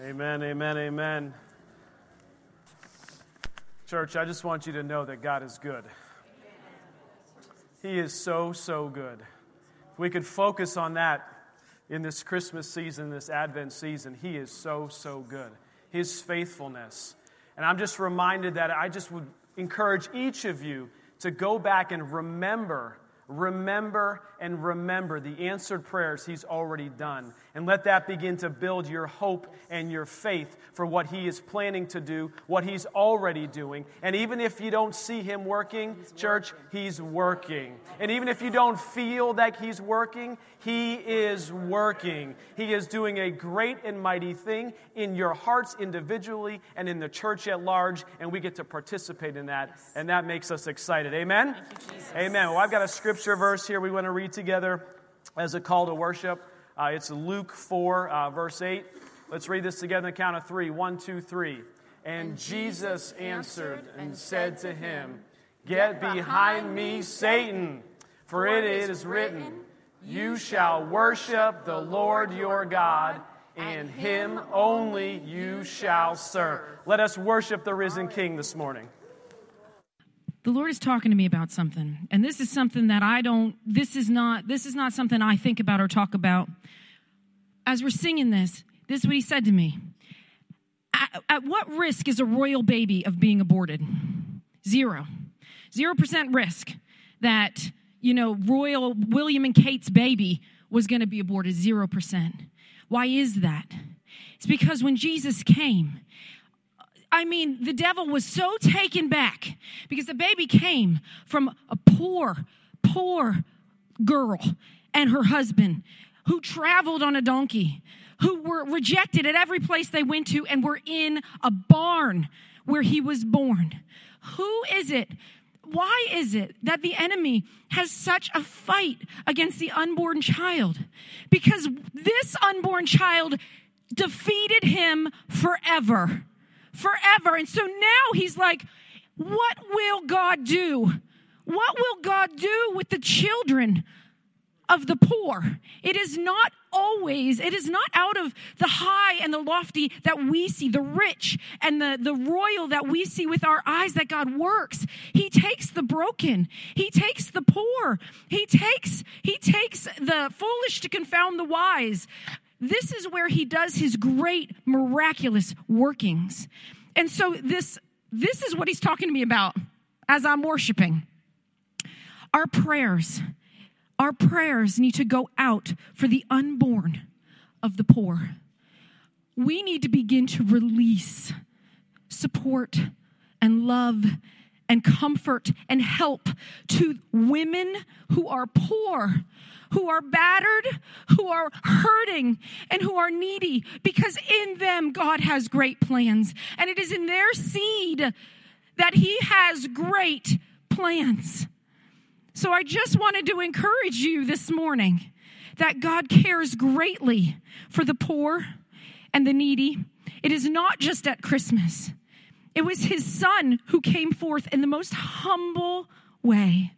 Amen, amen, amen. Church, I just want you to know that God is good. He is so, so good. If we could focus on that in this Christmas season, this Advent season, He is so, so good. His faithfulness. And I'm just reminded that I just would encourage each of you to go back and remember remember and remember the answered prayers He's already done. And let that begin to build your hope and your faith for what He is planning to do, what He's already doing. And even if you don't see Him working, he's church, working. He's working. And even if you don't feel that He's working, He is working. He is doing a great and mighty thing in your hearts individually and in the church at large. And we get to participate in that. And that makes us excited. Amen? You, Amen. Well, I've got a scripture scripture verse here we want to read together as a call to worship. Uh, it's Luke 4, uh, verse 8. Let's read this together in the count of three. One, two, three. And, and Jesus answered and said to him, Get behind me, Satan, for it is written, You shall worship the Lord your God, and him only you shall serve. Let us worship the risen King this morning the lord is talking to me about something and this is something that i don't this is not this is not something i think about or talk about. As we're singing this this is what he said to me. At, at what risk is a royal baby of being aborted? Zero. Zero percent risk that you know royal william and kate's baby was going to be aborted. Zero percent. Why is that? It's because when jesus came I mean, the devil was so taken back because the baby came from a poor, poor girl and her husband who traveled on a donkey, who were rejected at every place they went to and were in a barn where he was born. Who is it? Why is it that the enemy has such a fight against the unborn child? Because this unborn child defeated him forever forever. And so now he's like, what will God do? What will God do with the children of the poor? It is not always, it is not out of the high and the lofty that we see, the rich and the, the royal that we see with our eyes that God works. He takes the broken. He takes the poor. He takes, he takes the foolish to confound the wise. This is where he does his great miraculous workings. And so this this is what he's talking to me about as I'm worshiping. Our prayers, our prayers need to go out for the unborn of the poor. We need to begin to release support and love and comfort and help to women who are poor, who are battered, who are hurting, and who are needy, because in them God has great plans. And it is in their seed that He has great plans. So I just wanted to encourage you this morning that God cares greatly for the poor and the needy. It is not just at Christmas. It was his son who came forth in the most humble way.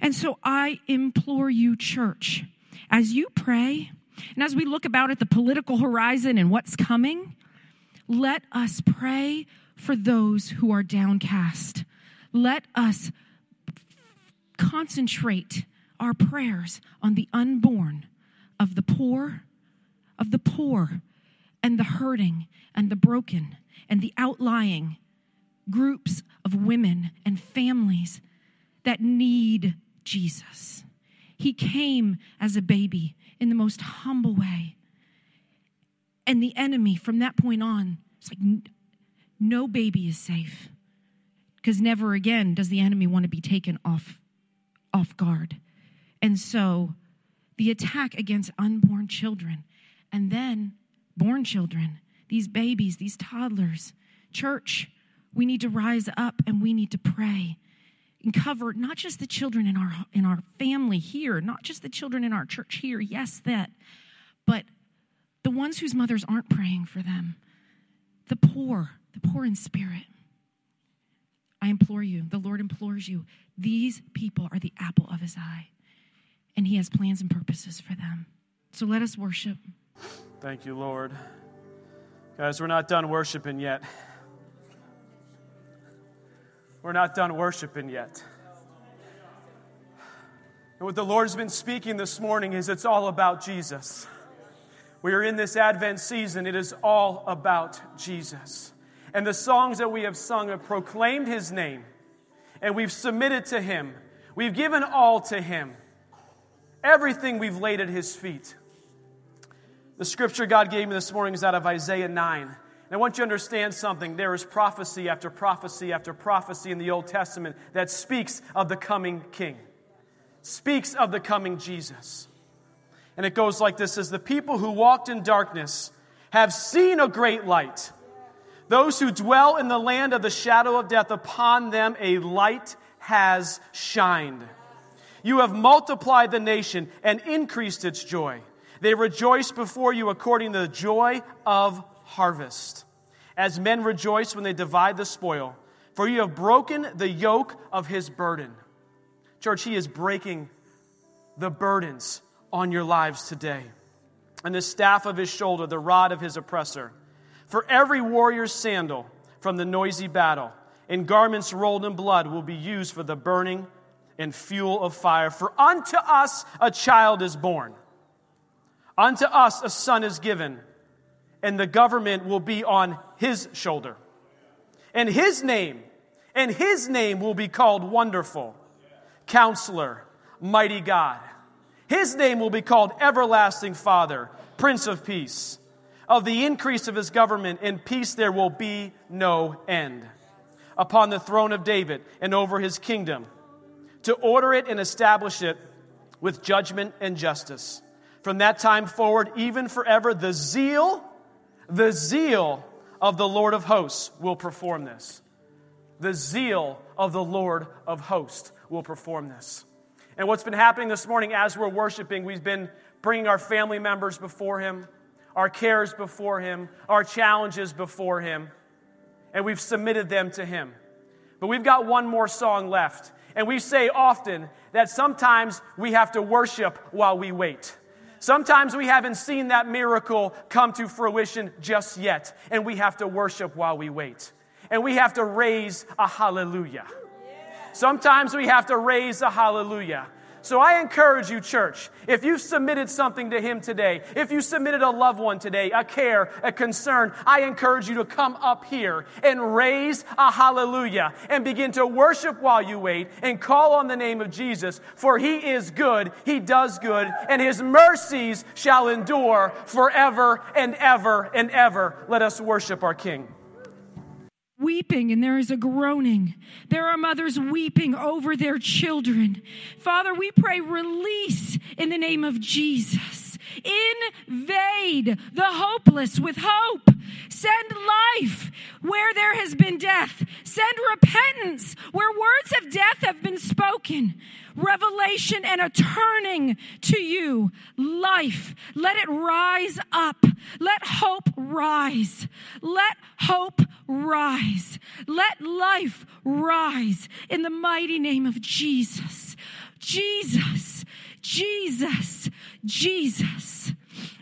And so I implore you, church, as you pray and as we look about at the political horizon and what's coming, let us pray for those who are downcast. Let us concentrate our prayers on the unborn, of the poor, of the poor, and the hurting, and the broken, and the outlying, groups of women and families that need Jesus. He came as a baby in the most humble way. And the enemy, from that point on, it's like no baby is safe. Because never again does the enemy want to be taken off, off guard. And so the attack against unborn children and then born children, these babies, these toddlers, church, we need to rise up and we need to pray and cover not just the children in our in our family here, not just the children in our church here, yes that, but the ones whose mothers aren't praying for them, the poor, the poor in spirit. I implore you, the Lord implores you, these people are the apple of his eye, and he has plans and purposes for them. So let us worship. Thank you, Lord. Guys, we're not done worshiping yet. We're not done worshiping yet. And what the Lord's been speaking this morning is it's all about Jesus. We are in this Advent season, it is all about Jesus. And the songs that we have sung have proclaimed his name, and we've submitted to him. We've given all to him. Everything we've laid at his feet. The scripture God gave me this morning is out of Isaiah 9. And I want you to understand something. There is prophecy after prophecy after prophecy in the Old Testament that speaks of the coming king, speaks of the coming Jesus. And it goes like this As the people who walked in darkness have seen a great light. Those who dwell in the land of the shadow of death, upon them a light has shined. You have multiplied the nation and increased its joy. They rejoice before you according to the joy of harvest, as men rejoice when they divide the spoil. For you have broken the yoke of his burden. Church, he is breaking the burdens on your lives today. And the staff of his shoulder, the rod of his oppressor. For every warrior's sandal from the noisy battle, and garments rolled in blood will be used for the burning and fuel of fire. For unto us a child is born Unto us a son is given, and the government will be on his shoulder. And his name, and his name will be called Wonderful, Counselor, Mighty God. His name will be called Everlasting Father, Prince of Peace. Of the increase of his government and peace there will be no end. Upon the throne of David and over his kingdom, to order it and establish it with judgment and justice from that time forward, even forever, the zeal, the zeal of the Lord of hosts will perform this. The zeal of the Lord of hosts will perform this. And what's been happening this morning as we're worshiping, we've been bringing our family members before Him, our cares before Him, our challenges before Him, and we've submitted them to Him. But we've got one more song left. And we say often that sometimes we have to worship while we wait. Sometimes we haven't seen that miracle come to fruition just yet, and we have to worship while we wait. And we have to raise a hallelujah. Sometimes we have to raise a hallelujah. So I encourage you, church, if you've submitted something to Him today, if you submitted a loved one today, a care, a concern, I encourage you to come up here and raise a hallelujah and begin to worship while you wait and call on the name of Jesus, for He is good, He does good, and His mercies shall endure forever and ever and ever. Let us worship our King weeping and there is a groaning. There are mothers weeping over their children. Father, we pray release in the name of Jesus. Invade the hopeless with hope. Send life where there has been death. Send repentance where words of death have been spoken revelation and a turning to you. Life. Let it rise up. Let hope rise. Let hope rise. Let life rise in the mighty name of Jesus. Jesus. Jesus. Jesus.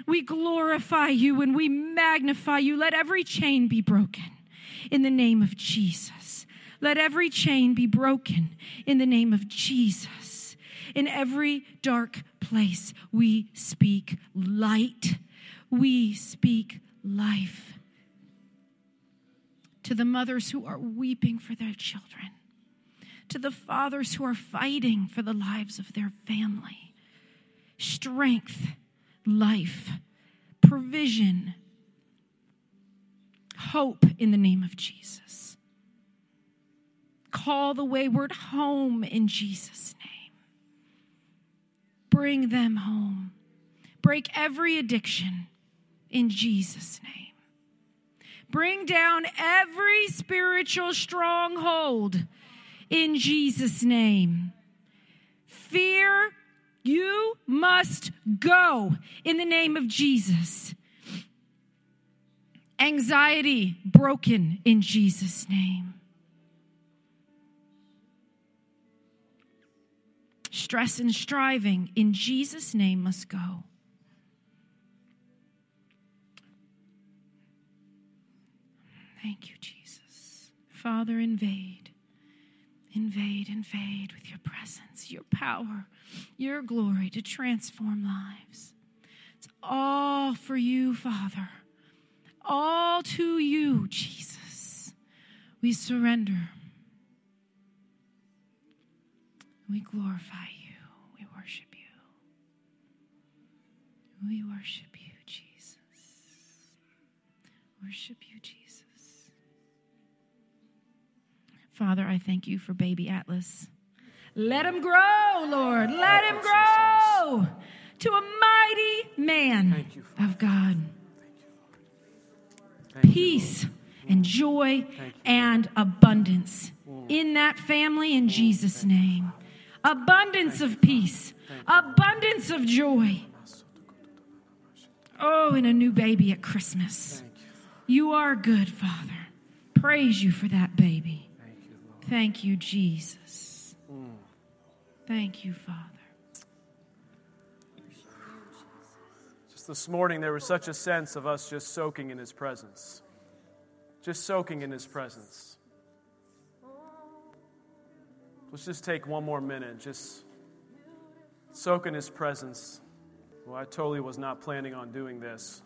We glorify you and we magnify you. Let every chain be broken in the name of Jesus. Let every chain be broken in the name of Jesus. In every dark place, we speak light. We speak life. To the mothers who are weeping for their children, to the fathers who are fighting for the lives of their family, strength, life, provision, hope in the name of Jesus. Call the wayward home in Jesus' name. Bring them home. Break every addiction in Jesus' name. Bring down every spiritual stronghold in Jesus' name. Fear, you must go in the name of Jesus. Anxiety, broken in Jesus' name. Stress and striving in Jesus' name must go. Thank you, Jesus. Father, invade. Invade, invade with your presence, your power, your glory to transform lives. It's all for you, Father. All to you, Jesus. We surrender. We glorify you. We worship you. We worship you, Jesus. Worship you, Jesus. Father, I thank you for baby Atlas. Let him grow, Lord. Let him grow to a mighty man Thank you, of God. You, Peace and joy and abundance in that family in Jesus' name. Abundance of peace, abundance of joy. Oh, and a new baby at Christmas. You. Are good, Father. Praise you for that baby. Thank you, Jesus. Thank you, Father. Just this morning, there was such a sense of us just soaking in His presence. Just soaking in His presence. Let's just take one more minute. Just soak in His presence. Well, I totally was not planning on doing this.